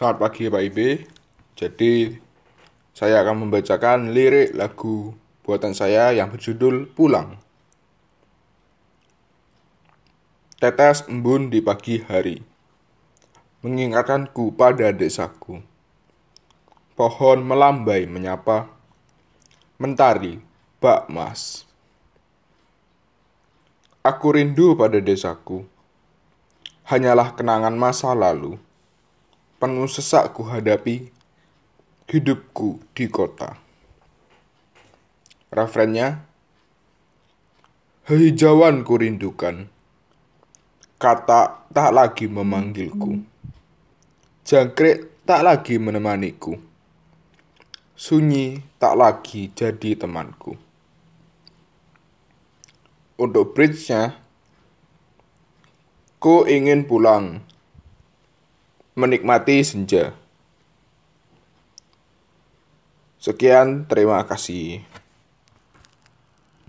Selamat pagi Pak Ibe. Jadi saya akan membacakan lirik lagu buatan saya yang berjudul Pulang. Tetes embun di pagi hari mengingatkanku pada desaku. Pohon melambai menyapa, mentari bak mas. Aku rindu pada desaku, hanyalah kenangan masa lalu penuh sesak ku hadapi hidupku di kota. Referennya, Hijauan ku rindukan, kata tak lagi memanggilku. Jangkrik tak lagi menemaniku. Sunyi tak lagi jadi temanku. Untuk bridge-nya, ku ingin pulang menikmati senja. Sekian, terima kasih.